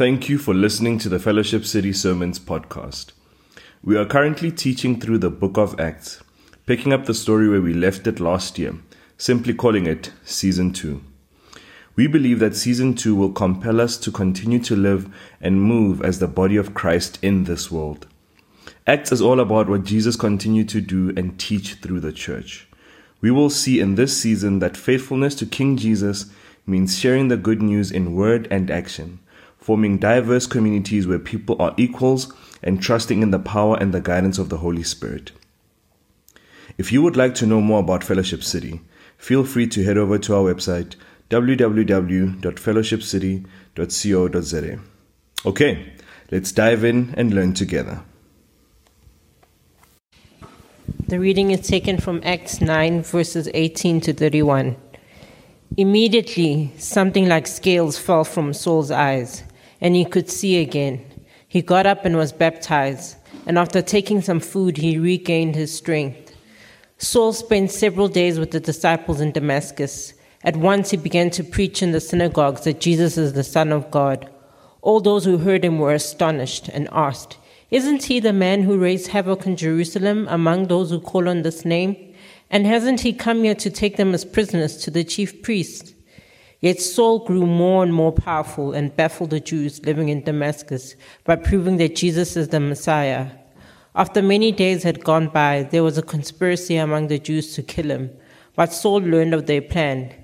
Thank you for listening to the Fellowship City Sermons podcast. We are currently teaching through the book of Acts, picking up the story where we left it last year, simply calling it Season 2. We believe that Season 2 will compel us to continue to live and move as the body of Christ in this world. Acts is all about what Jesus continued to do and teach through the church. We will see in this season that faithfulness to King Jesus means sharing the good news in word and action forming diverse communities where people are equals and trusting in the power and the guidance of the Holy Spirit. If you would like to know more about Fellowship City, feel free to head over to our website www.fellowshipcity.co.za. Okay, let's dive in and learn together. The reading is taken from Acts 9, verses 18 to 31. Immediately, something like scales fell from Saul's eyes and he could see again. He got up and was baptized, and after taking some food, he regained his strength. Saul spent several days with the disciples in Damascus. At once he began to preach in the synagogues that Jesus is the Son of God. All those who heard him were astonished and asked, Isn't he the man who raised havoc in Jerusalem among those who call on this name? And hasn't he come here to take them as prisoners to the chief priests? Yet Saul grew more and more powerful and baffled the Jews living in Damascus by proving that Jesus is the Messiah. After many days had gone by, there was a conspiracy among the Jews to kill him. But Saul learned of their plan.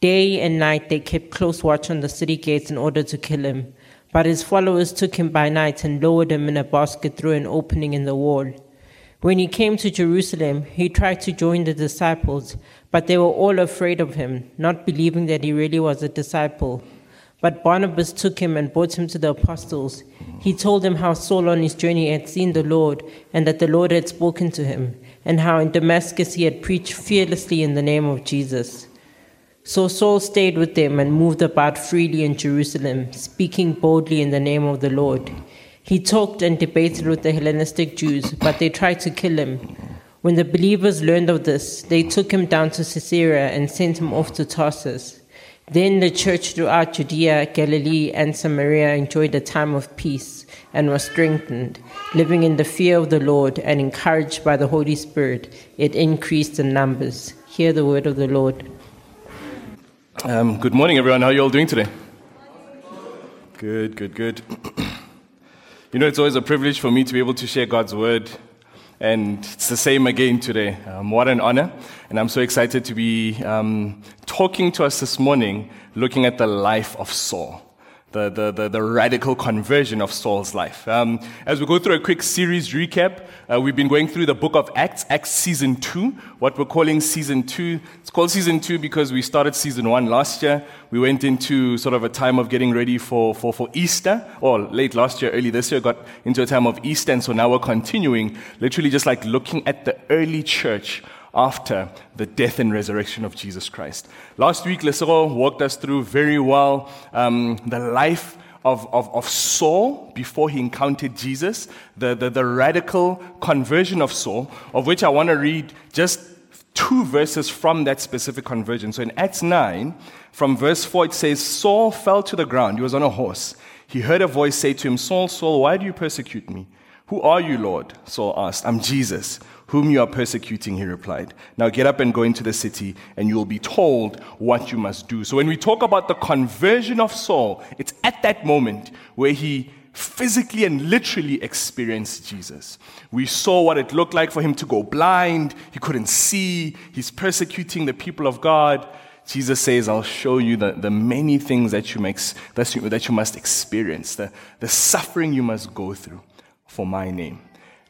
Day and night they kept close watch on the city gates in order to kill him. But his followers took him by night and lowered him in a basket through an opening in the wall. When he came to Jerusalem, he tried to join the disciples, but they were all afraid of him, not believing that he really was a disciple. But Barnabas took him and brought him to the apostles. He told them how Saul on his journey had seen the Lord, and that the Lord had spoken to him, and how in Damascus he had preached fearlessly in the name of Jesus. So Saul stayed with them and moved about freely in Jerusalem, speaking boldly in the name of the Lord. He talked and debated with the Hellenistic Jews, but they tried to kill him. When the believers learned of this, they took him down to Caesarea and sent him off to Tarsus. Then the church throughout Judea, Galilee, and Samaria enjoyed a time of peace and was strengthened. Living in the fear of the Lord and encouraged by the Holy Spirit, it increased in numbers. Hear the word of the Lord. Um, good morning, everyone. How are you all doing today? Good, good, good. You know, it's always a privilege for me to be able to share God's word, and it's the same again today. Um, what an honor. And I'm so excited to be um, talking to us this morning, looking at the life of Saul the, the, the, the, radical conversion of Saul's life. Um, as we go through a quick series recap, uh, we've been going through the book of Acts, Acts season two, what we're calling season two. It's called season two because we started season one last year. We went into sort of a time of getting ready for, for, for Easter, or late last year, early this year, got into a time of Easter, and so now we're continuing, literally just like looking at the early church after the death and resurrection of Jesus Christ. Last week, Lesero walked us through very well um, the life of, of, of, Saul before he encountered Jesus, the, the, the radical conversion of Saul, of which I want to read just two verses from that specific conversion. So in Acts 9, from verse 4, it says, Saul fell to the ground. He was on a horse. He heard a voice say to him, Saul, Saul, why do you persecute me? Who are you, Lord? Saul asked. I'm Jesus whom you are persecuting, he replied. Now get up and go into the city, and you will be told what you must do. So when we talk about the conversion of Saul, it's at that moment where he physically and literally experienced Jesus. We saw what it looked like for him to go blind, he couldn't see, he's persecuting the people of God. Jesus says, I'll show you the, the many things that you, you, that you must experience, the, the suffering you must go through for my name.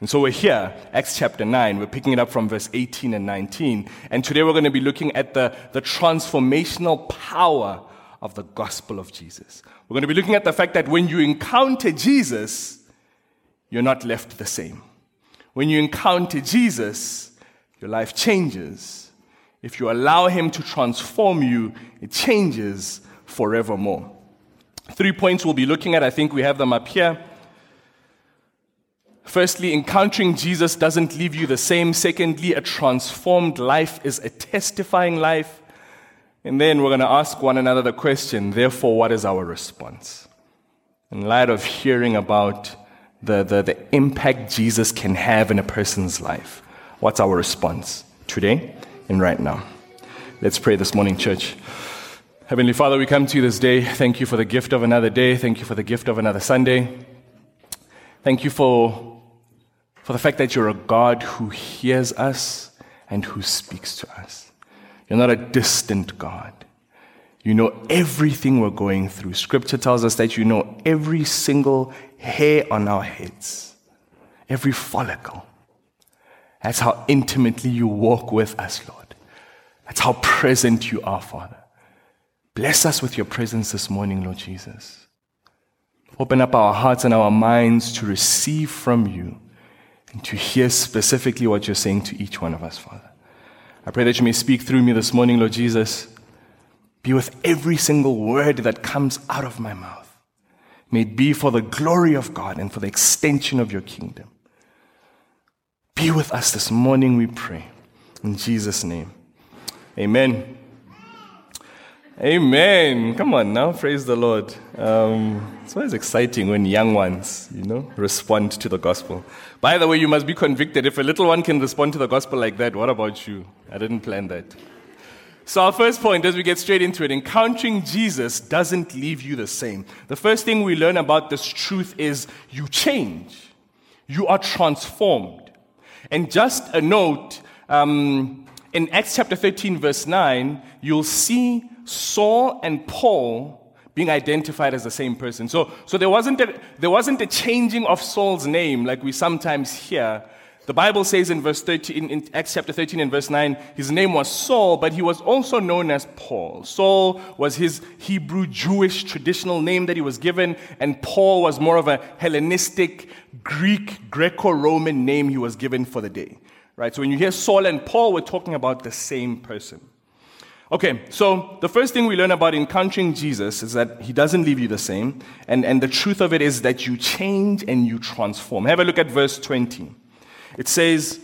And so we're here, Acts chapter 9. We're picking it up from verse 18 and 19. And today we're going to be looking at the, the transformational power of the gospel of Jesus. We're going to be looking at the fact that when you encounter Jesus, you're not left the same. When you encounter Jesus, your life changes. If you allow Him to transform you, it changes forevermore. Three points we'll be looking at. I think we have them up here. Firstly, encountering Jesus doesn't leave you the same. Secondly, a transformed life is a testifying life. And then we're going to ask one another the question, therefore, what is our response? in light of hearing about the, the, the impact Jesus can have in a person's life, what's our response today and right now? Let's pray this morning, church. Heavenly Father, we come to you this day. Thank you for the gift of another day. Thank you for the gift of another Sunday. Thank you for, for the fact that you're a God who hears us and who speaks to us. You're not a distant God. You know everything we're going through. Scripture tells us that you know every single hair on our heads, every follicle. That's how intimately you walk with us, Lord. That's how present you are, Father. Bless us with your presence this morning, Lord Jesus. Open up our hearts and our minds to receive from you and to hear specifically what you're saying to each one of us, Father. I pray that you may speak through me this morning, Lord Jesus. Be with every single word that comes out of my mouth. May it be for the glory of God and for the extension of your kingdom. Be with us this morning, we pray. In Jesus' name. Amen. Amen. Come on now, praise the Lord. Um, it's always exciting when young ones, you know, respond to the gospel. By the way, you must be convicted. If a little one can respond to the gospel like that, what about you? I didn't plan that. So, our first point, as we get straight into it, encountering Jesus doesn't leave you the same. The first thing we learn about this truth is you change, you are transformed. And just a note, um, in Acts chapter 13, verse 9, you'll see Saul and Paul being identified as the same person. So, so there, wasn't a, there wasn't a changing of Saul's name like we sometimes hear. The Bible says in verse 13, in Acts chapter 13 and verse 9, his name was Saul, but he was also known as Paul. Saul was his Hebrew Jewish traditional name that he was given, and Paul was more of a Hellenistic Greek Greco-Roman name he was given for the day. Right? So when you hear Saul and Paul, we're talking about the same person. Okay, so the first thing we learn about encountering Jesus is that he doesn't leave you the same. And, and the truth of it is that you change and you transform. Have a look at verse 20. It says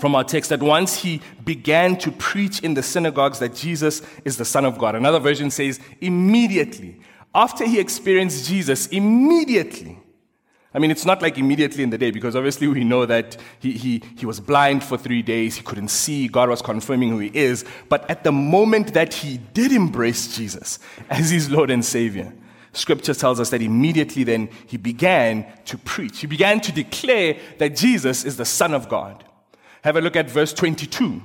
from our text that once he began to preach in the synagogues that Jesus is the Son of God. Another version says immediately. After he experienced Jesus, immediately I mean, it's not like immediately in the day, because obviously we know that he, he, he was blind for three days, he couldn't see, God was confirming who he is. But at the moment that he did embrace Jesus as his Lord and Savior, Scripture tells us that immediately then he began to preach. He began to declare that Jesus is the Son of God. Have a look at verse 22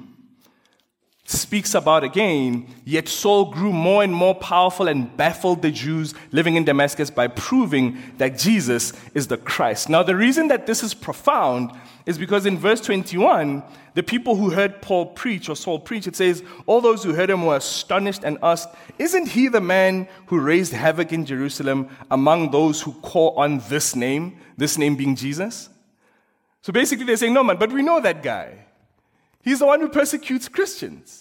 speaks about again, yet Saul grew more and more powerful and baffled the Jews living in Damascus by proving that Jesus is the Christ. Now, the reason that this is profound is because in verse 21, the people who heard Paul preach or Saul preach, it says, all those who heard him were astonished and asked, Isn't he the man who raised havoc in Jerusalem among those who call on this name, this name being Jesus? So basically, they're saying, No, man, but we know that guy. He's the one who persecutes Christians.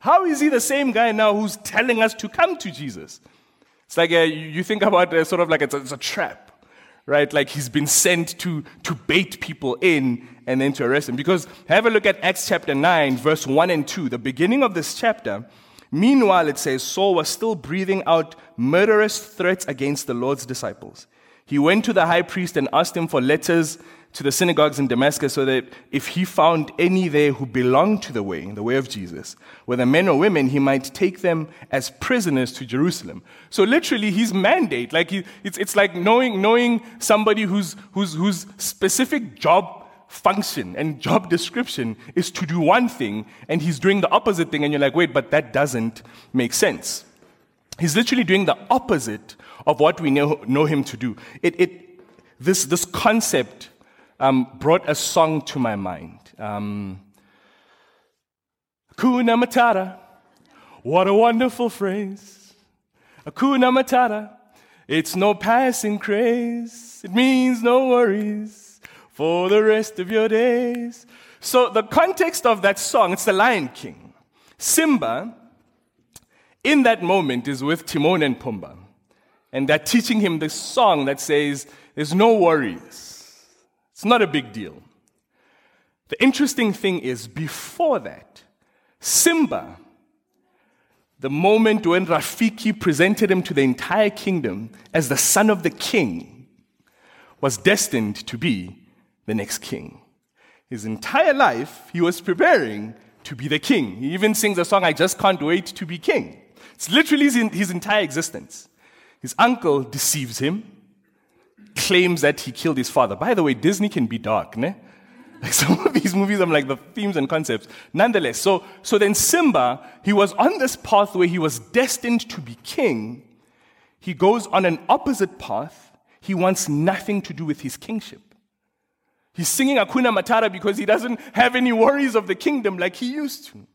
How is he the same guy now who's telling us to come to Jesus? It's like uh, a, you think about it sort of like it's a, it's a trap, right? Like he's been sent to, to bait people in and then to arrest them. Because have a look at Acts chapter 9, verse 1 and 2. The beginning of this chapter, meanwhile, it says Saul was still breathing out murderous threats against the Lord's disciples. He went to the high priest and asked him for letters to the synagogues in Damascus so that if he found any there who belonged to the way, the way of Jesus, whether men or women, he might take them as prisoners to Jerusalem. So literally, his mandate, like he, it's, it's like knowing, knowing somebody whose, whose, whose specific job function and job description is to do one thing, and he's doing the opposite thing, and you're like, wait, but that doesn't make sense. He's literally doing the opposite of what we know, know him to do. It, it, this, this concept um, brought a song to my mind. Um, Hakuna Matata, what a wonderful phrase. Hakuna Matata, it's no passing craze. It means no worries for the rest of your days. So, the context of that song, it's the Lion King. Simba, in that moment, is with Timon and Pumbaa. And they're teaching him this song that says, There's no worries. It's not a big deal. The interesting thing is, before that, Simba the moment when Rafiki presented him to the entire kingdom as the son of the king, was destined to be the next king. His entire life, he was preparing to be the king. He even sings a song, I just can't wait to be king. It's literally his, his entire existence. His uncle deceives him, claims that he killed his father. By the way, Disney can be dark, ne? Like some of these movies, I'm like the themes and concepts. Nonetheless, so, so then Simba, he was on this path where he was destined to be king. He goes on an opposite path. He wants nothing to do with his kingship. He's singing Hakuna Matata because he doesn't have any worries of the kingdom like he used to.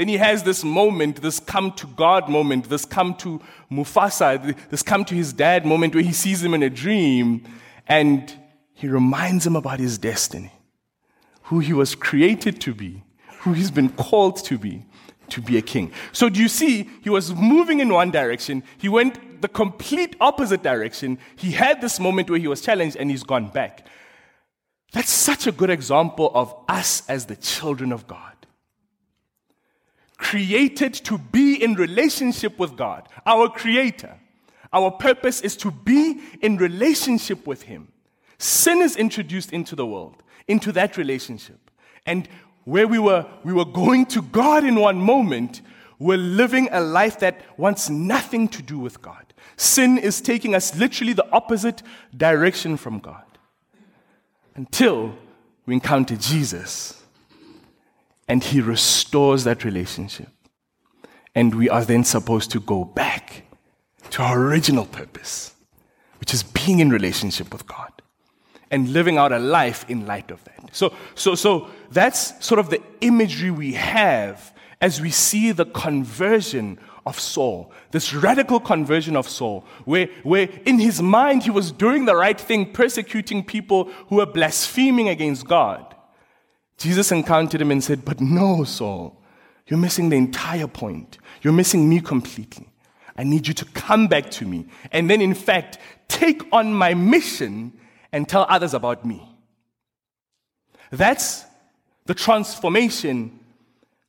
Then he has this moment, this come to God moment, this come to Mufasa, this come to his dad moment where he sees him in a dream and he reminds him about his destiny who he was created to be, who he's been called to be, to be a king. So, do you see, he was moving in one direction, he went the complete opposite direction. He had this moment where he was challenged and he's gone back. That's such a good example of us as the children of God. Created to be in relationship with God, our Creator. Our purpose is to be in relationship with Him. Sin is introduced into the world into that relationship. And where we were, we were going to God in one moment, we're living a life that wants nothing to do with God. Sin is taking us literally the opposite direction from God until we encounter Jesus and He restores that relationship. And we are then supposed to go back to our original purpose, which is being in relationship with God and living out a life in light of that. So, so, so that's sort of the imagery we have as we see the conversion of Saul, this radical conversion of Saul, where, where in his mind he was doing the right thing, persecuting people who were blaspheming against God. Jesus encountered him and said, But no, Saul, you're missing the entire point. You're missing me completely. I need you to come back to me. And then, in fact, take on my mission and tell others about me. That's the transformation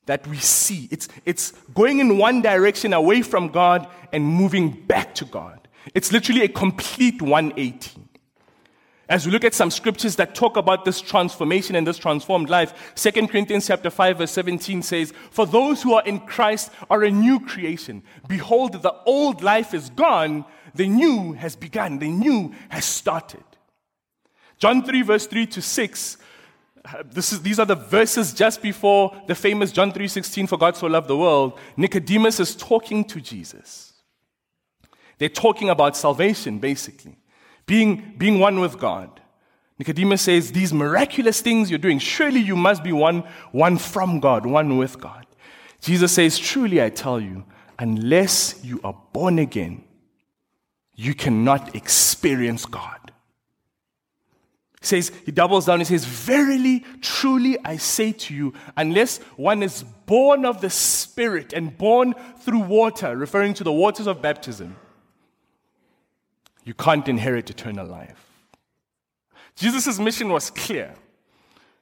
that we see. It's, it's going in one direction away from God and moving back to God. It's literally a complete 180. As we look at some scriptures that talk about this transformation and this transformed life, 2 Corinthians chapter 5 verse 17 says, For those who are in Christ are a new creation. Behold, the old life is gone, the new has begun, the new has started. John 3, verse 3 to 6. Uh, this is, these are the verses just before the famous John 3:16 for God so loved the world. Nicodemus is talking to Jesus. They're talking about salvation basically. Being being one with God. Nicodemus says these miraculous things you're doing surely you must be one one from God, one with God. Jesus says truly I tell you unless you are born again you cannot experience God. He says, he doubles down, he says, Verily, truly, I say to you, unless one is born of the Spirit and born through water, referring to the waters of baptism, you can't inherit eternal life. Jesus' mission was clear.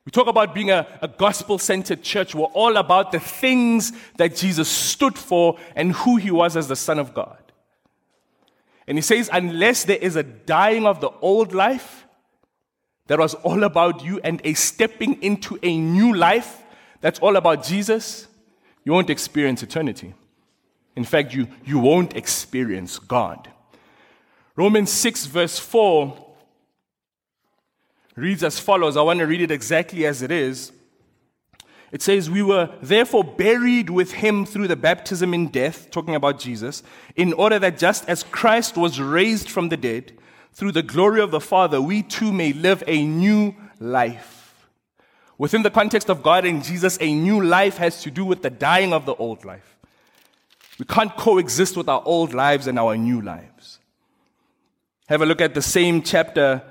We talk about being a, a gospel centered church. We're all about the things that Jesus stood for and who he was as the Son of God. And he says, unless there is a dying of the old life, that was all about you and a stepping into a new life that's all about Jesus, you won't experience eternity. In fact, you, you won't experience God. Romans 6, verse 4 reads as follows. I want to read it exactly as it is. It says, We were therefore buried with him through the baptism in death, talking about Jesus, in order that just as Christ was raised from the dead through the glory of the Father, we too may live a new life. Within the context of God and Jesus, a new life has to do with the dying of the old life. We can't coexist with our old lives and our new lives. Have a look at the same chapter,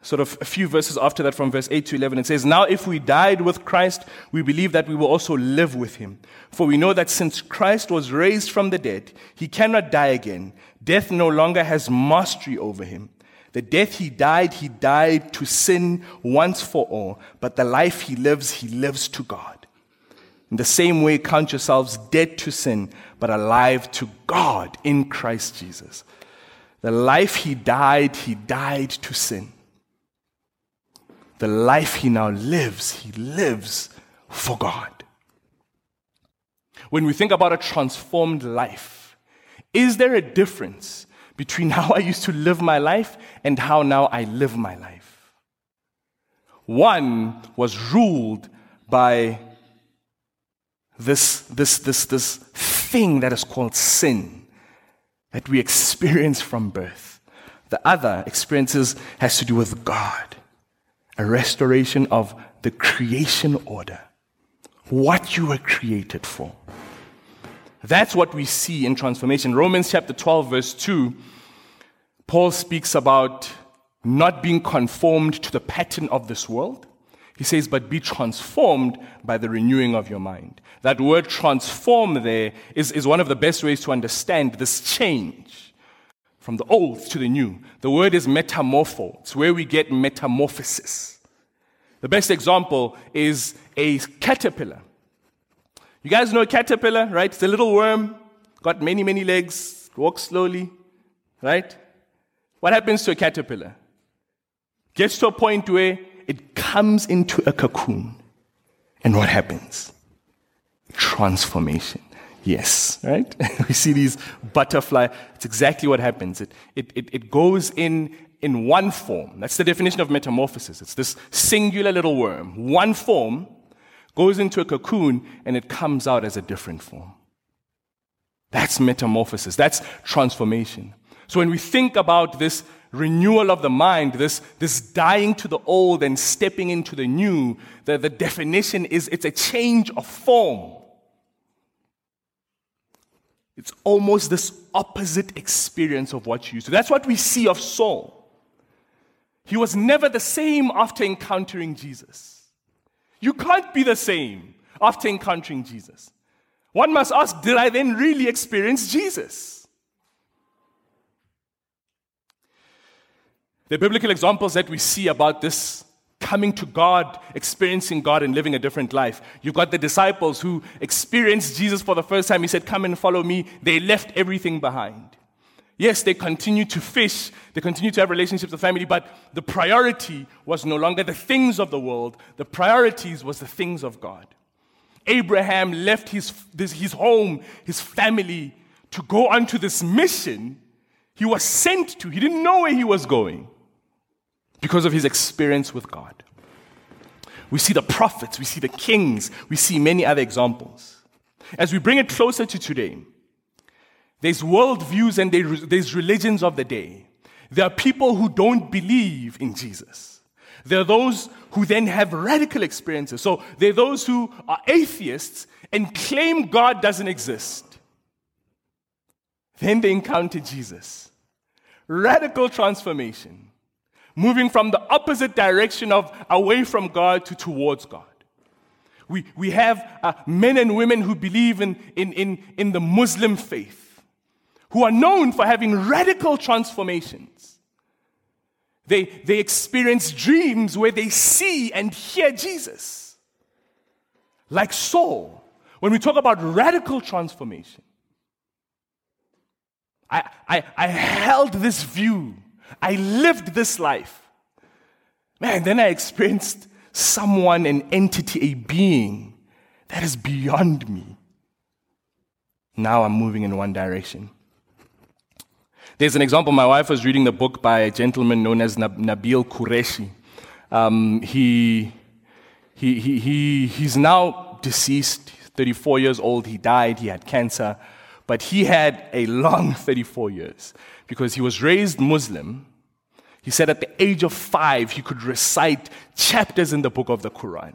sort of a few verses after that, from verse 8 to 11. It says, Now if we died with Christ, we believe that we will also live with him. For we know that since Christ was raised from the dead, he cannot die again. Death no longer has mastery over him. The death he died, he died to sin once for all, but the life he lives, he lives to God. In the same way, count yourselves dead to sin, but alive to God in Christ Jesus. The life he died, he died to sin. The life he now lives, he lives for God. When we think about a transformed life, is there a difference between how I used to live my life and how now I live my life? One was ruled by this, this, this, this thing that is called sin that we experience from birth. The other experiences has to do with God, a restoration of the creation order, what you were created for. That's what we see in transformation. Romans chapter 12, verse 2, Paul speaks about not being conformed to the pattern of this world, he says, but be transformed by the renewing of your mind. That word transform there is, is one of the best ways to understand this change from the old to the new. The word is metamorpho. It's where we get metamorphosis. The best example is a caterpillar. You guys know a caterpillar, right? It's a little worm, got many, many legs, walks slowly, right? What happens to a caterpillar? Gets to a point where it comes into a cocoon. And what happens? Transformation. Yes, right? we see these butterfly. It's exactly what happens. It, it, it, it goes in in one form. That's the definition of metamorphosis. It's this singular little worm. One form goes into a cocoon and it comes out as a different form. That's metamorphosis. That's transformation. So when we think about this renewal of the mind, this, this dying to the old and stepping into the new, the, the definition is it's a change of form. It's almost this opposite experience of what you used to. That's what we see of Saul. He was never the same after encountering Jesus. You can't be the same after encountering Jesus. One must ask, did I then really experience Jesus? The biblical examples that we see about this coming to God, experiencing God, and living a different life. You've got the disciples who experienced Jesus for the first time. He said, Come and follow me. They left everything behind. Yes, they continued to fish, they continued to have relationships with family, but the priority was no longer the things of the world. The priorities was the things of God. Abraham left his, this, his home, his family, to go onto this mission he was sent to. He didn't know where he was going because of his experience with God. We see the prophets, we see the kings, we see many other examples. As we bring it closer to today, there's worldviews and there's religions of the day. There are people who don't believe in Jesus. There are those who then have radical experiences. So there are those who are atheists and claim God doesn't exist. Then they encounter Jesus. Radical transformation moving from the opposite direction of away from God to towards God. We, we have uh, men and women who believe in, in, in, in the Muslim faith, who are known for having radical transformations. They, they experience dreams where they see and hear Jesus. Like Saul, when we talk about radical transformation, I, I, I held this view I lived this life. Man, then I experienced someone, an entity, a being that is beyond me. Now I'm moving in one direction. There's an example. My wife was reading the book by a gentleman known as Nabil Qureshi. Um, he, he, he, he, he's now deceased, 34 years old. He died, he had cancer, but he had a long 34 years because he was raised Muslim. He said at the age of five, he could recite chapters in the book of the Quran.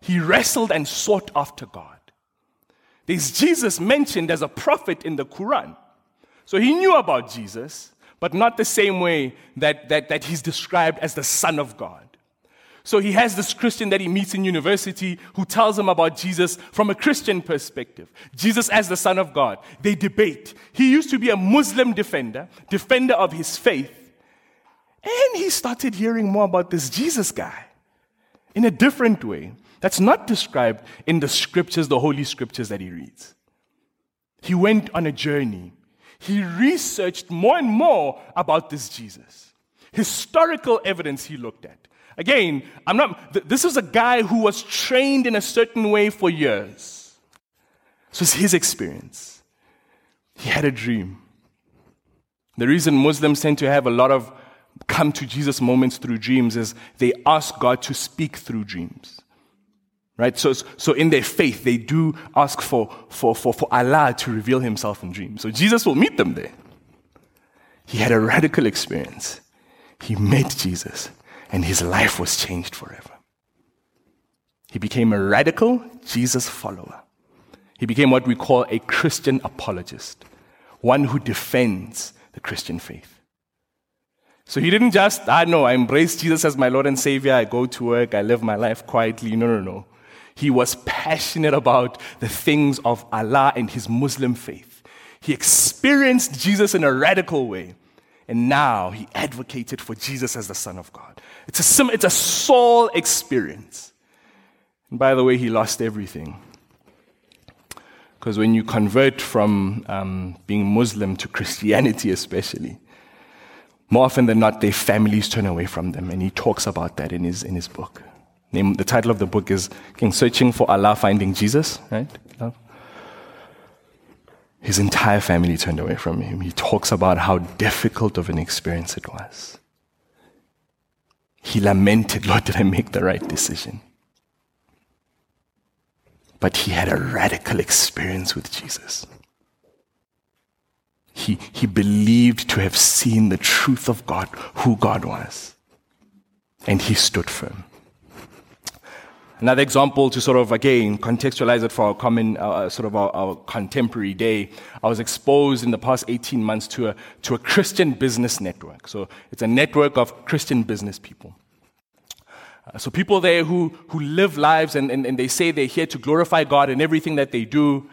He wrestled and sought after God. There's Jesus mentioned as a prophet in the Quran. So he knew about Jesus, but not the same way that, that, that he's described as the Son of God. So he has this Christian that he meets in university who tells him about Jesus from a Christian perspective. Jesus as the Son of God. They debate. He used to be a Muslim defender, defender of his faith. And he started hearing more about this Jesus guy in a different way. That's not described in the scriptures, the holy scriptures that he reads. He went on a journey. He researched more and more about this Jesus. Historical evidence he looked at. Again, I'm not, this is a guy who was trained in a certain way for years. So it's his experience. He had a dream. The reason Muslims tend to have a lot of come to Jesus moments through dreams is they ask God to speak through dreams. Right? So, so in their faith, they do ask for, for, for, for Allah to reveal himself in dreams. So Jesus will meet them there. He had a radical experience. He met Jesus, and his life was changed forever. He became a radical Jesus follower. He became what we call a Christian apologist, one who defends the Christian faith. So he didn't just, ah, I know, I embrace Jesus as my Lord and Savior, I go to work, I live my life quietly. No, no, no. He was passionate about the things of Allah and his Muslim faith. He experienced Jesus in a radical way. And now he advocated for Jesus as the Son of God. It's a, sim- it's a Saul experience. And by the way, he lost everything. Because when you convert from um, being Muslim to Christianity, especially, more often than not, their families turn away from them. And he talks about that in his, in his book. The title of the book is King Searching for Allah, Finding Jesus, right? His entire family turned away from him. He talks about how difficult of an experience it was. He lamented, Lord, did I make the right decision? But he had a radical experience with Jesus. He, he believed to have seen the truth of God, who God was. And he stood firm. Another example to sort of, again, contextualize it for our common, uh, uh, sort of our, our, contemporary day. I was exposed in the past 18 months to a, to a Christian business network. So it's a network of Christian business people. Uh, so people there who, who live lives and, and, and they say they're here to glorify God in everything that they do.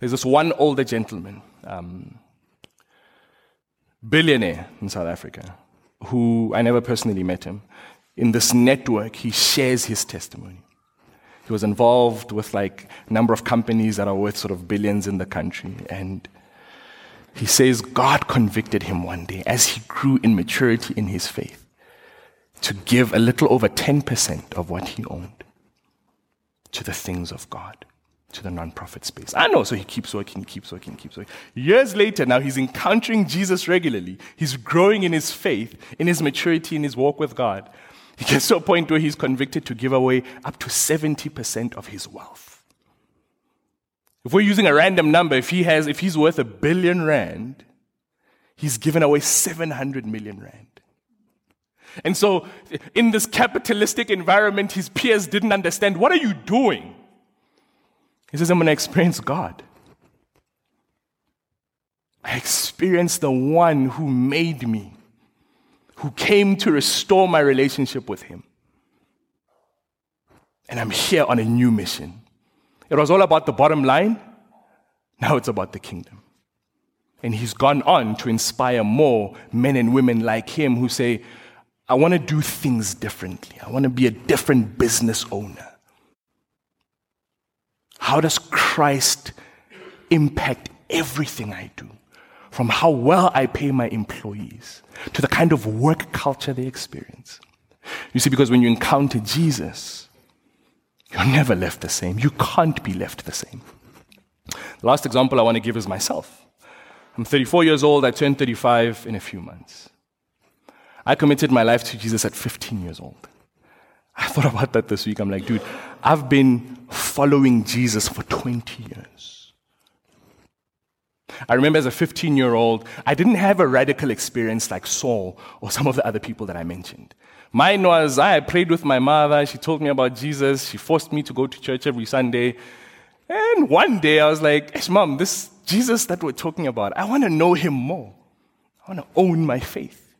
There's this one older gentleman. Um, billionaire in South Africa, who I never personally met him. In this network, he shares his testimony. He was involved with like a number of companies that are worth sort of billions in the country. And he says God convicted him one day as he grew in maturity in his faith to give a little over 10% of what he owned to the things of God to the nonprofit space. I know, so he keeps working, keeps working, keeps working. Years later, now he's encountering Jesus regularly. He's growing in his faith, in his maturity, in his walk with God. He gets to a point where he's convicted to give away up to 70% of his wealth. If we're using a random number, if he has, if he's worth a billion rand, he's given away 700 million rand. And so, in this capitalistic environment, his peers didn't understand what are you doing? He says, I'm going to experience God. I experience the one who made me, who came to restore my relationship with him. And I'm here on a new mission. It was all about the bottom line. Now it's about the kingdom. And he's gone on to inspire more men and women like him who say, I want to do things differently. I want to be a different business owner. How does Christ impact everything I do? From how well I pay my employees to the kind of work culture they experience. You see, because when you encounter Jesus, you're never left the same. You can't be left the same. The last example I want to give is myself. I'm 34 years old. I turned 35 in a few months. I committed my life to Jesus at 15 years old. I thought about that this week. I'm like, dude, I've been following Jesus for 20 years. I remember as a 15 year old, I didn't have a radical experience like Saul or some of the other people that I mentioned. Mine was I prayed with my mother. She told me about Jesus. She forced me to go to church every Sunday. And one day I was like, Mom, this Jesus that we're talking about, I want to know him more. I want to own my faith.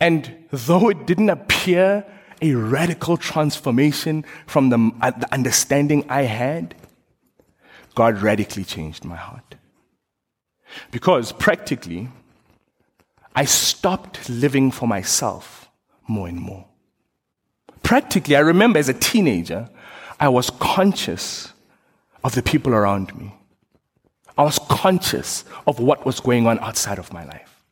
And though it didn't appear a radical transformation from the, uh, the understanding I had, God radically changed my heart. Because practically, I stopped living for myself more and more. practically, I remember as a teenager, I was conscious of the people around me. I was conscious of what was going on outside of my life.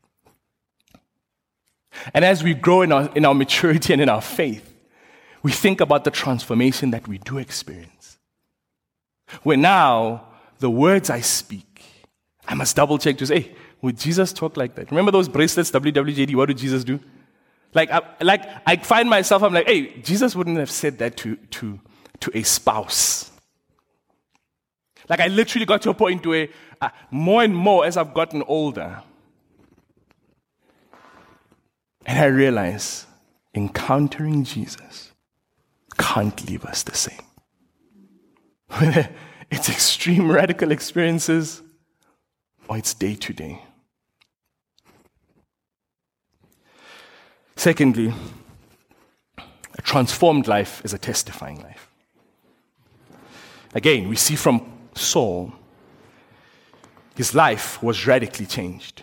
And as we grow in our, in our maturity and in our faith, we think about the transformation that we do experience. Where now, the words I speak, I must double check to say, hey, would Jesus talk like that? Remember those bracelets, WWJD? What did Jesus do? Like, I, like I find myself, I'm like, hey, Jesus wouldn't have said that to, to, to a spouse. Like, I literally got to a point where uh, more and more as I've gotten older, and I realize encountering Jesus can't leave us the same. it's extreme radical experiences or it's day to day. Secondly, a transformed life is a testifying life. Again, we see from Saul, his life was radically changed.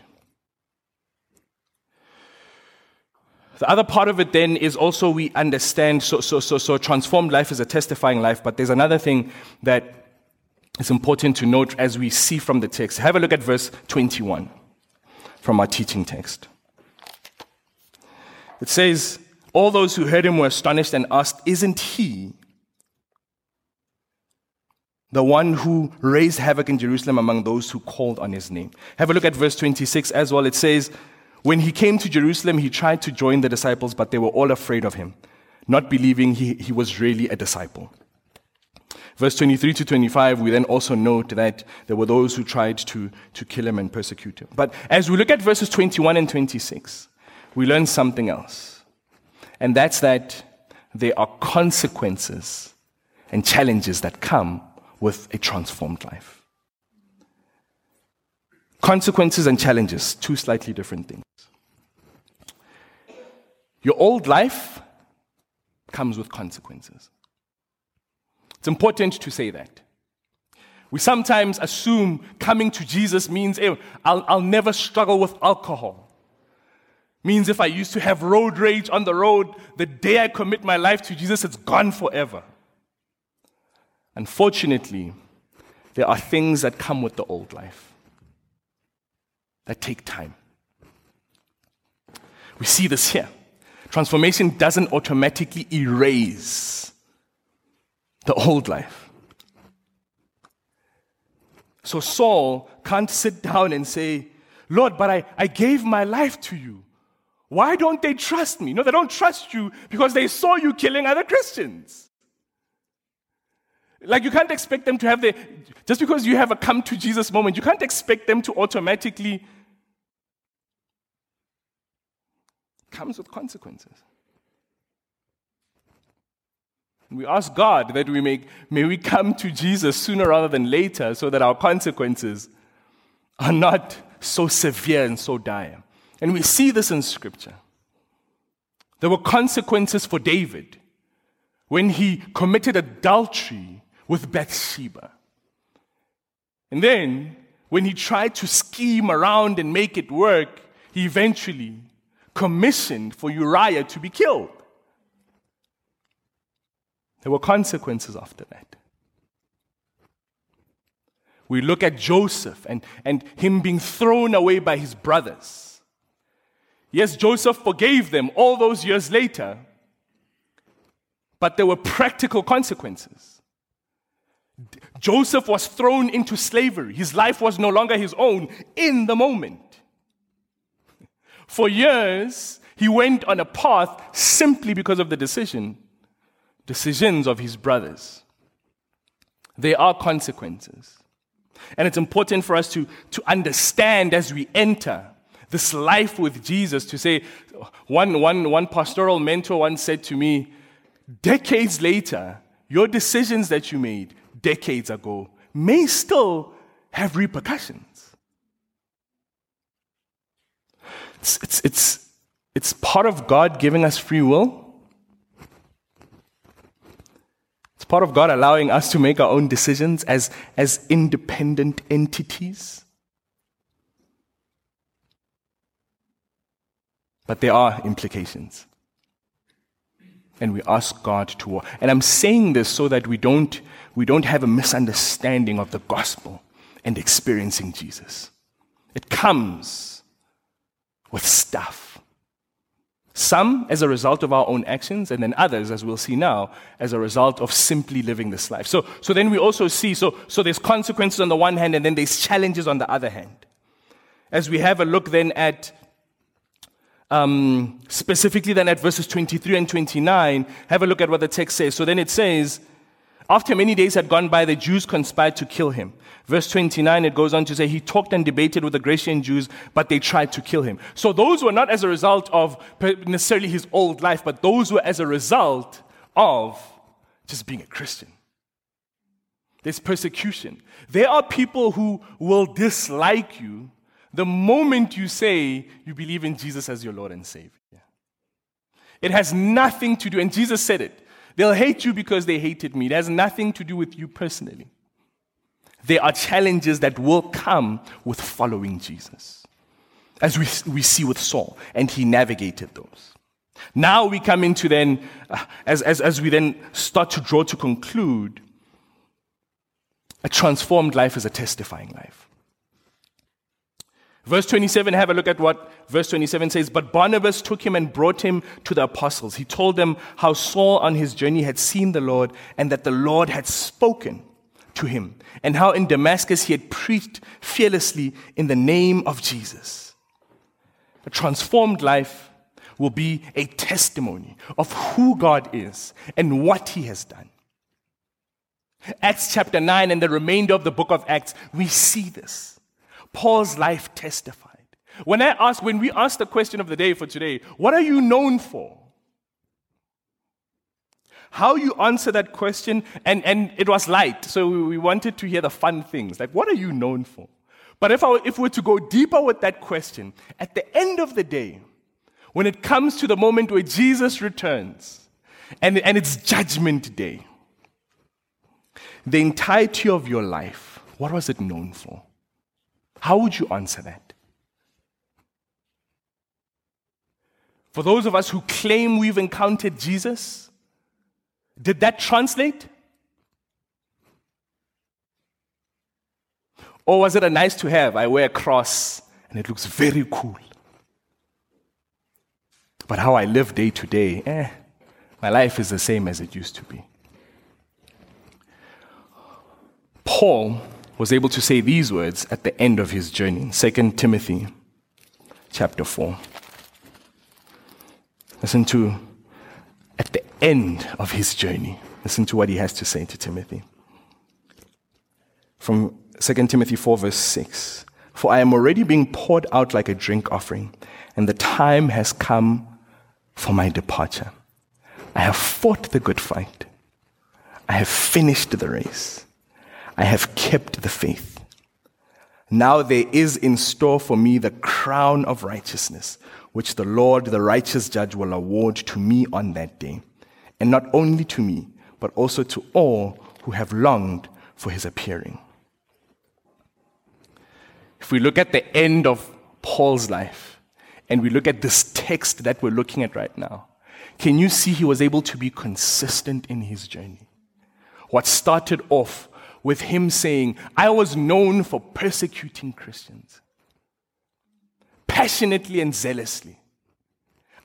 The other part of it then is also we understand, so, so, so, so transformed life is a testifying life, but there's another thing that is important to note as we see from the text. Have a look at verse 21 from our teaching text. It says, All those who heard him were astonished and asked, Isn't he the one who raised havoc in Jerusalem among those who called on his name? Have a look at verse 26 as well. It says, when he came to Jerusalem, he tried to join the disciples, but they were all afraid of him, not believing he, he was really a disciple. Verse 23 to 25, we then also note that there were those who tried to, to kill him and persecute him. But as we look at verses 21 and 26, we learn something else. And that's that there are consequences and challenges that come with a transformed life. Consequences and challenges, two slightly different things. Your old life comes with consequences. It's important to say that. We sometimes assume coming to Jesus means hey, I'll, I'll never struggle with alcohol. Means if I used to have road rage on the road, the day I commit my life to Jesus, it's gone forever. Unfortunately, there are things that come with the old life that take time. We see this here. Transformation doesn't automatically erase the old life. So Saul can't sit down and say, Lord, but I, I gave my life to you. Why don't they trust me? No, they don't trust you because they saw you killing other Christians. Like you can't expect them to have the, just because you have a come to Jesus moment, you can't expect them to automatically comes with consequences. We ask God that we may, may we come to Jesus sooner rather than later so that our consequences are not so severe and so dire. And we see this in Scripture. There were consequences for David when he committed adultery with Bathsheba. And then, when he tried to scheme around and make it work, he eventually commissioned for Uriah to be killed. There were consequences after that. We look at Joseph and, and him being thrown away by his brothers. Yes, Joseph forgave them all those years later, but there were practical consequences. Joseph was thrown into slavery. His life was no longer his own in the moment. For years, he went on a path simply because of the decision, decisions of his brothers. There are consequences. And it's important for us to, to understand as we enter this life with Jesus to say, one, one, one pastoral mentor once said to me, decades later, your decisions that you made decades ago may still have repercussions. It's, it's, it's, it's part of God giving us free will. It's part of God allowing us to make our own decisions as, as independent entities. But there are implications. and we ask God to. And I'm saying this so that we don't, we don't have a misunderstanding of the gospel and experiencing Jesus. It comes with stuff. Some as a result of our own actions, and then others, as we'll see now, as a result of simply living this life. So, so then we also see, so, so there's consequences on the one hand, and then there's challenges on the other hand. As we have a look then at um, specifically then at verses 23 and 29, have a look at what the text says. So then it says, after many days had gone by, the Jews conspired to kill him. Verse 29, it goes on to say, he talked and debated with the Grecian Jews, but they tried to kill him. So those were not as a result of necessarily his old life, but those were as a result of just being a Christian. There's persecution. There are people who will dislike you the moment you say you believe in Jesus as your Lord and Savior. It has nothing to do, and Jesus said it. They'll hate you because they hated me. It has nothing to do with you personally. There are challenges that will come with following Jesus, as we, we see with Saul, and he navigated those. Now we come into then, uh, as, as, as we then start to draw to conclude, a transformed life is a testifying life. Verse 27, have a look at what verse 27 says. But Barnabas took him and brought him to the apostles. He told them how Saul on his journey had seen the Lord and that the Lord had spoken to him, and how in Damascus he had preached fearlessly in the name of Jesus. A transformed life will be a testimony of who God is and what he has done. Acts chapter 9 and the remainder of the book of Acts, we see this. Paul's life testified. When I ask, when we ask the question of the day for today, what are you known for? How you answer that question, and, and it was light, so we wanted to hear the fun things. Like, what are you known for? But if, I, if we're to go deeper with that question, at the end of the day, when it comes to the moment where Jesus returns, and, and it's judgment day, the entirety of your life, what was it known for? How would you answer that? For those of us who claim we've encountered Jesus, did that translate? Or was it a nice to have? I wear a cross and it looks very cool. But how I live day to day, eh, my life is the same as it used to be. Paul was able to say these words at the end of his journey. 2 Timothy chapter 4. Listen to, at the end of his journey, listen to what he has to say to Timothy. From 2 Timothy 4, verse 6 For I am already being poured out like a drink offering, and the time has come for my departure. I have fought the good fight, I have finished the race. I have kept the faith. Now there is in store for me the crown of righteousness, which the Lord, the righteous judge, will award to me on that day. And not only to me, but also to all who have longed for his appearing. If we look at the end of Paul's life and we look at this text that we're looking at right now, can you see he was able to be consistent in his journey? What started off with him saying, I was known for persecuting Christians passionately and zealously.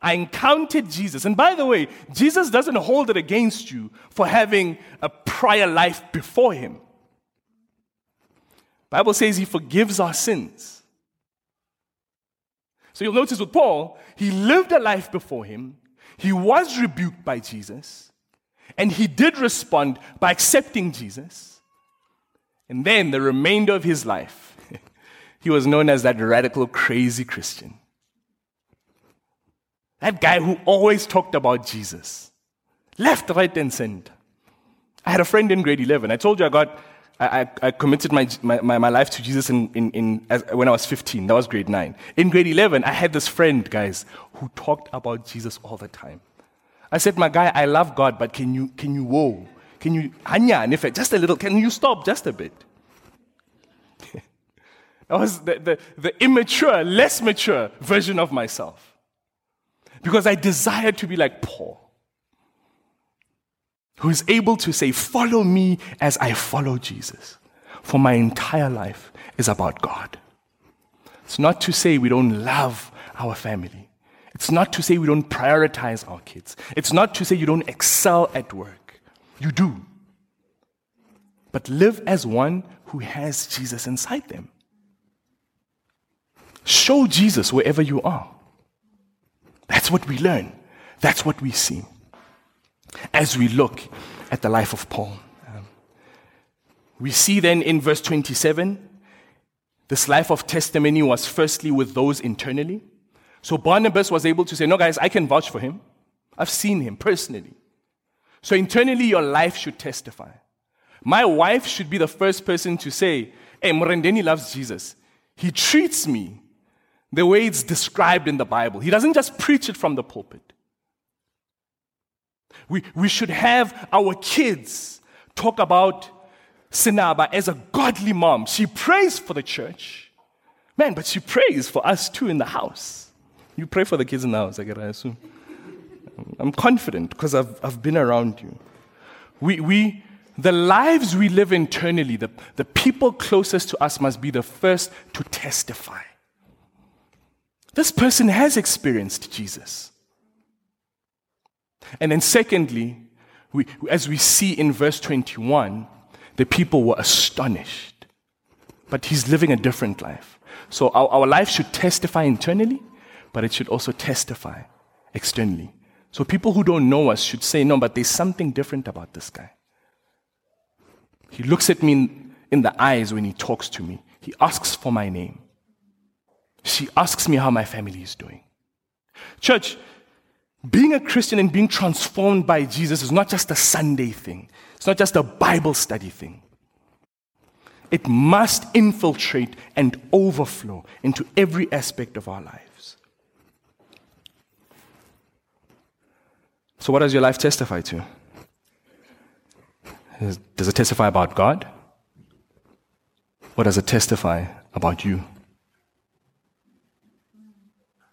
I encountered Jesus. And by the way, Jesus doesn't hold it against you for having a prior life before him. Bible says he forgives our sins. So you'll notice with Paul, he lived a life before him. He was rebuked by Jesus. And he did respond by accepting Jesus. And then the remainder of his life, he was known as that radical, crazy Christian. That guy who always talked about Jesus. Left, right, and center. I had a friend in grade 11. I told you I got, I, I, committed my, my, my, life to Jesus in, in, in, as, when I was 15. That was grade 9. In grade 11, I had this friend, guys, who talked about Jesus all the time. I said, my guy, I love God, but can you, can you, whoa, can you, Anya, just a little, can you stop just a bit? that was the, the, the immature, less mature version of myself. Because I desired to be like Paul. who is able to say, Follow me as I follow Jesus. For my entire life is about God. It's not to say we don't love our family. It's not to say we don't prioritize our kids. It's not to say you don't excel at work. You do. But live as one who has Jesus inside them. Show Jesus wherever you are. That's what we learn. That's what we see as we look at the life of Paul. Um, we see then in verse 27 this life of testimony was firstly with those internally. So Barnabas was able to say, No, guys, I can vouch for him. I've seen him personally. So internally, your life should testify. My wife should be the first person to say, Hey, Morendeni loves Jesus. He treats me the way it's described in the Bible. He doesn't just preach it from the pulpit. We, we should have our kids talk about Sinaba as a godly mom. She prays for the church. Man, but she prays for us too in the house. You pray for the kids in the house, I assume. I'm confident because I've, I've been around you. We, we, the lives we live internally, the, the people closest to us must be the first to testify. This person has experienced Jesus. And then, secondly, we, as we see in verse 21, the people were astonished. But he's living a different life. So our, our life should testify internally, but it should also testify externally. So people who don't know us should say, no, but there's something different about this guy. He looks at me in, the eyes when he talks to me. He asks for my name. She asks me how my family is doing. Church, being a Christian and being transformed by Jesus is not just a Sunday thing, it's not just a Bible study thing. It must infiltrate and overflow into every aspect of our lives. So, what does your life testify to? Does it testify about God? Or does it testify about you?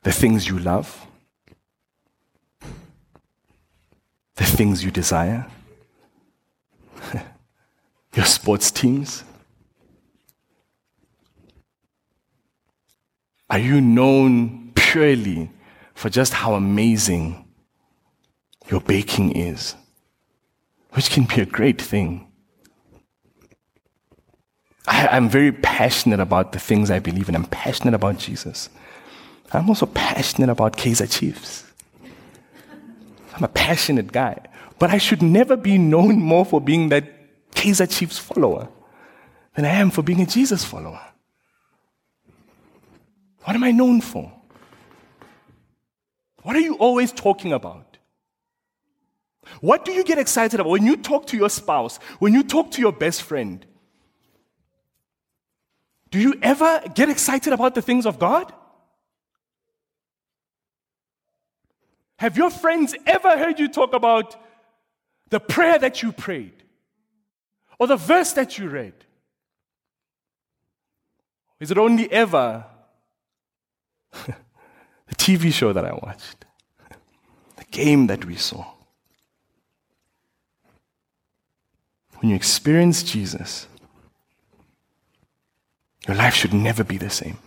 The things you love? The things you desire? Your sports teams? Are you known purely for just how amazing your baking is? which can be a great thing. I, am very passionate about the things I believe in. I'm passionate about Jesus. I'm also passionate about Kaizer Chiefs. I'm a passionate guy. But I should never be known more for being that Kaizer Chiefs follower than I am for being a Jesus follower. What am I known for? What are you always talking about? What do you get excited about when you talk to your spouse, when you talk to your best friend? Do you ever get excited about the things of God? Have your friends ever heard you talk about the prayer that you prayed or the verse that you read? Is it only ever the TV show that I watched, the game that we saw? When you experience Jesus, your life should never be the same.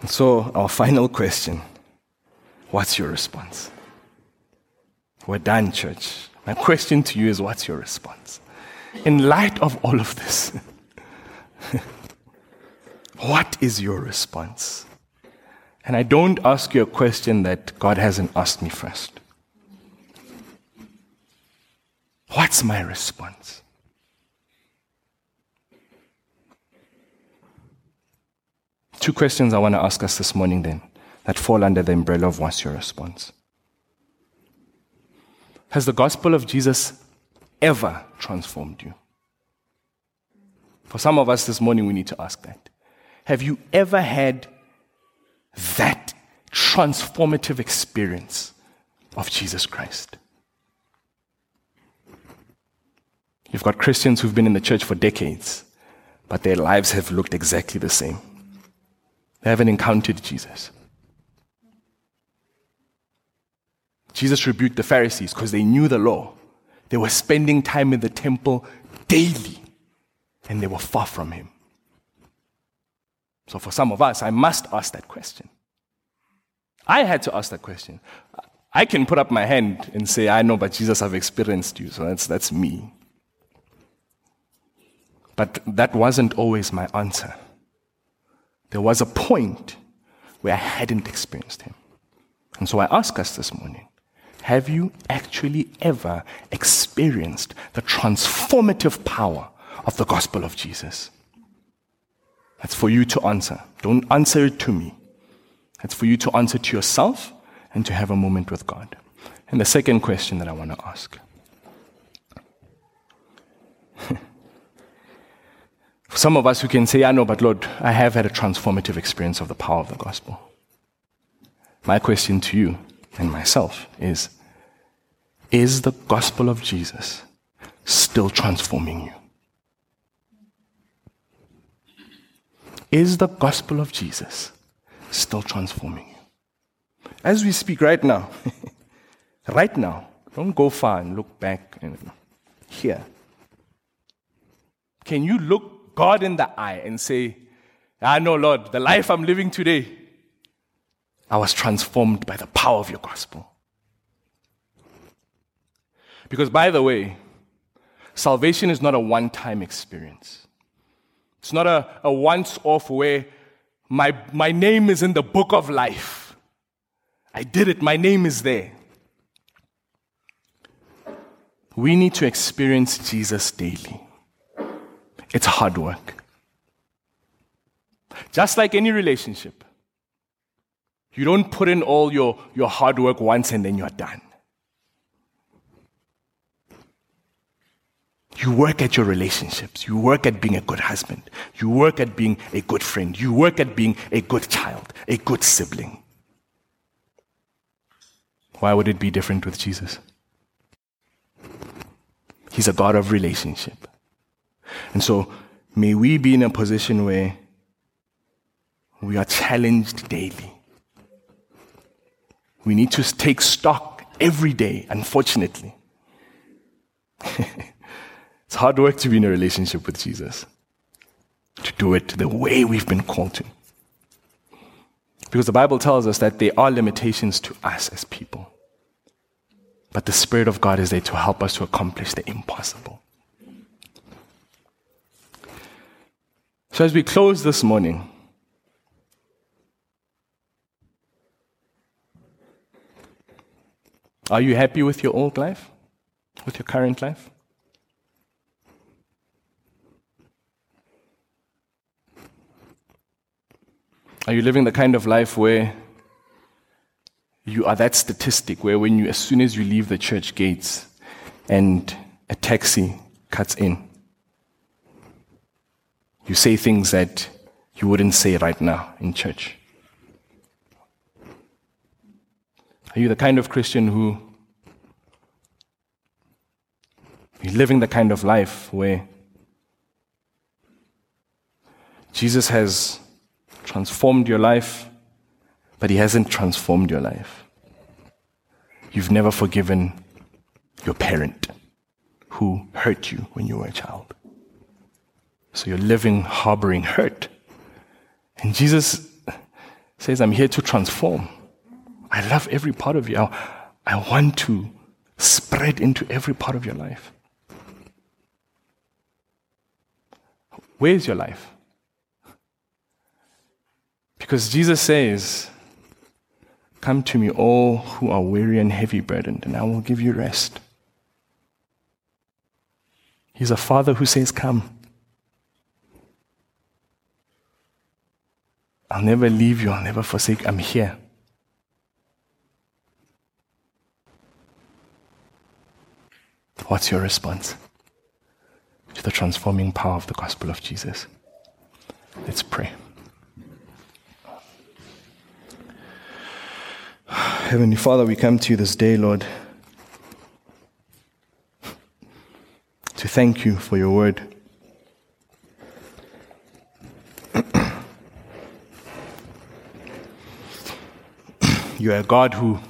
And so, our final question what's your response? We're done, church. My question to you is what's your response? In light of all of this, what is your response? And I don't ask you a question that God hasn't asked me first. What's my response? Two questions I want to ask us this morning, then, that fall under the umbrella of what's your response. Has the gospel of Jesus ever transformed you? For some of us this morning, we need to ask that. Have you ever had that transformative experience of Jesus Christ? You've got Christians who've been in the church for decades, but their lives have looked exactly the same. They haven't encountered Jesus. Jesus rebuked the Pharisees because they knew the law. They were spending time in the temple daily and they were far from him. So, for some of us, I must ask that question. I had to ask that question. I can put up my hand and say, I know, but Jesus, I've experienced you, so that's, that's me. But that wasn't always my answer. There was a point where I hadn't experienced Him. And so I ask us this morning have you actually ever experienced the transformative power of the gospel of Jesus? That's for you to answer. Don't answer it to me. That's for you to answer to yourself and to have a moment with God. And the second question that I want to ask For some of us who can say, I know, but Lord, I have had a transformative experience of the power of the gospel. My question to you and myself is Is the gospel of Jesus still transforming you? Is the gospel of Jesus still transforming you? As we speak right now, right now, don't go far and look back here. Can you look God in the eye and say, I know, Lord, the life I'm living today, I was transformed by the power of your gospel. Because, by the way, salvation is not a one time experience. It's not a, a once off where my, my name is in the book of life. I did it, my name is there. We need to experience Jesus daily. It's hard work. Just like any relationship, you don't put in all your, your hard work once and then you're done. You work at your relationships. You work at being a good husband. You work at being a good friend. You work at being a good child, a good sibling. Why would it be different with Jesus? He's a God of relationship. And so may we be in a position where we are challenged daily. We need to take stock every day, unfortunately. it's hard work to be in a relationship with Jesus, to do it the way we've been called to. Because the Bible tells us that there are limitations to us as people. But the Spirit of God is there to help us to accomplish the impossible. So, as we close this morning, are you happy with your old life? With your current life? Are you living the kind of life where you are that statistic where when you as soon as you leave the church gates and a taxi cuts in you say things that you wouldn't say right now in church. Are you the kind of Christian who is living the kind of life where Jesus has transformed your life, but he hasn't transformed your life? You've never forgiven your parent who hurt you when you were a child. So you're living harboring hurt. And Jesus says, I'm here to transform. I love every part of you. I, want to spread into every part of your life. Where's your life? Because Jesus says, Come to me, all who are weary and heavy burdened, and I will give you rest. He's a father who says, Come. I'll never leave you, I'll never forsake. I'm here. What's your response to the transforming power of the gospel of Jesus? Let's pray. Heavenly Father, we come to you this day, Lord, to thank you for your word. You are a God who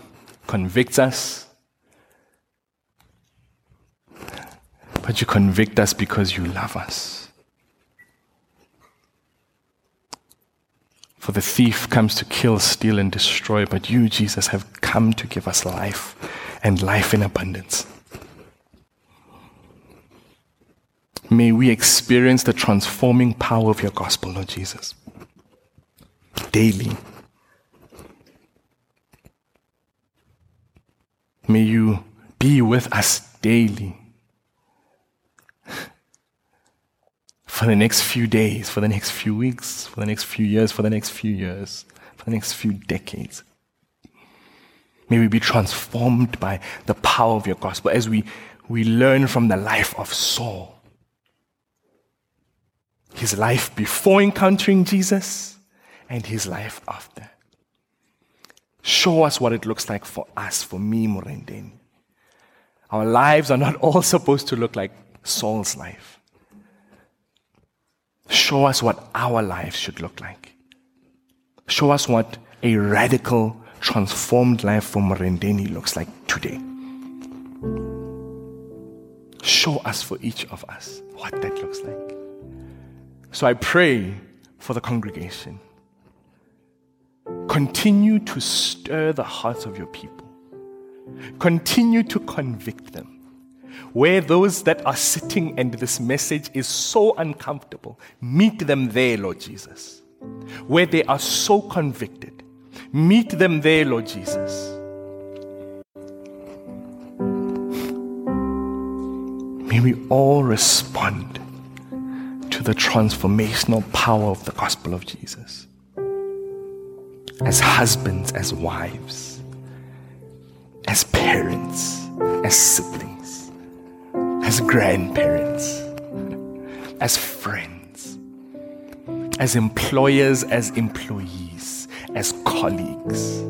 convicts us, but you convict us because you love us. For the thief comes to kill, steal, and destroy, but you, Jesus, have come to give us life and life in abundance. May we experience the transforming power of your gospel, Lord Jesus, daily. May you be with us daily. For the next few days, for the next few weeks, for the next few years, for the next few years, for the next few decades. May we be transformed by the power of your gospel as we, we learn from the life of Saul. His life before encountering Jesus and his life after. Show us what it looks like for us, for me, Morendeni. Our lives are not all supposed to look like Saul's life. Show us what our lives should look like. Show us what a radical, transformed life for Morendeni looks like today. Show us for each of us what that looks like. So I pray for the congregation Continue to stir the hearts of your people. Continue to convict them. Where those that are sitting and this message is so uncomfortable, meet them there, Lord Jesus. Where they are so convicted, meet them there, Lord Jesus. May we all respond to the transformational power of the gospel of Jesus as husbands, as wives, as parents, as siblings, as grandparents, as friends, as employers, as employees, as colleagues.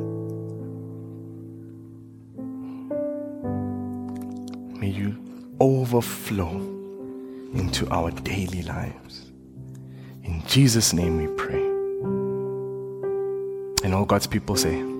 May you overflow into our daily lives. In Jesus' name we pray. And all God's people say,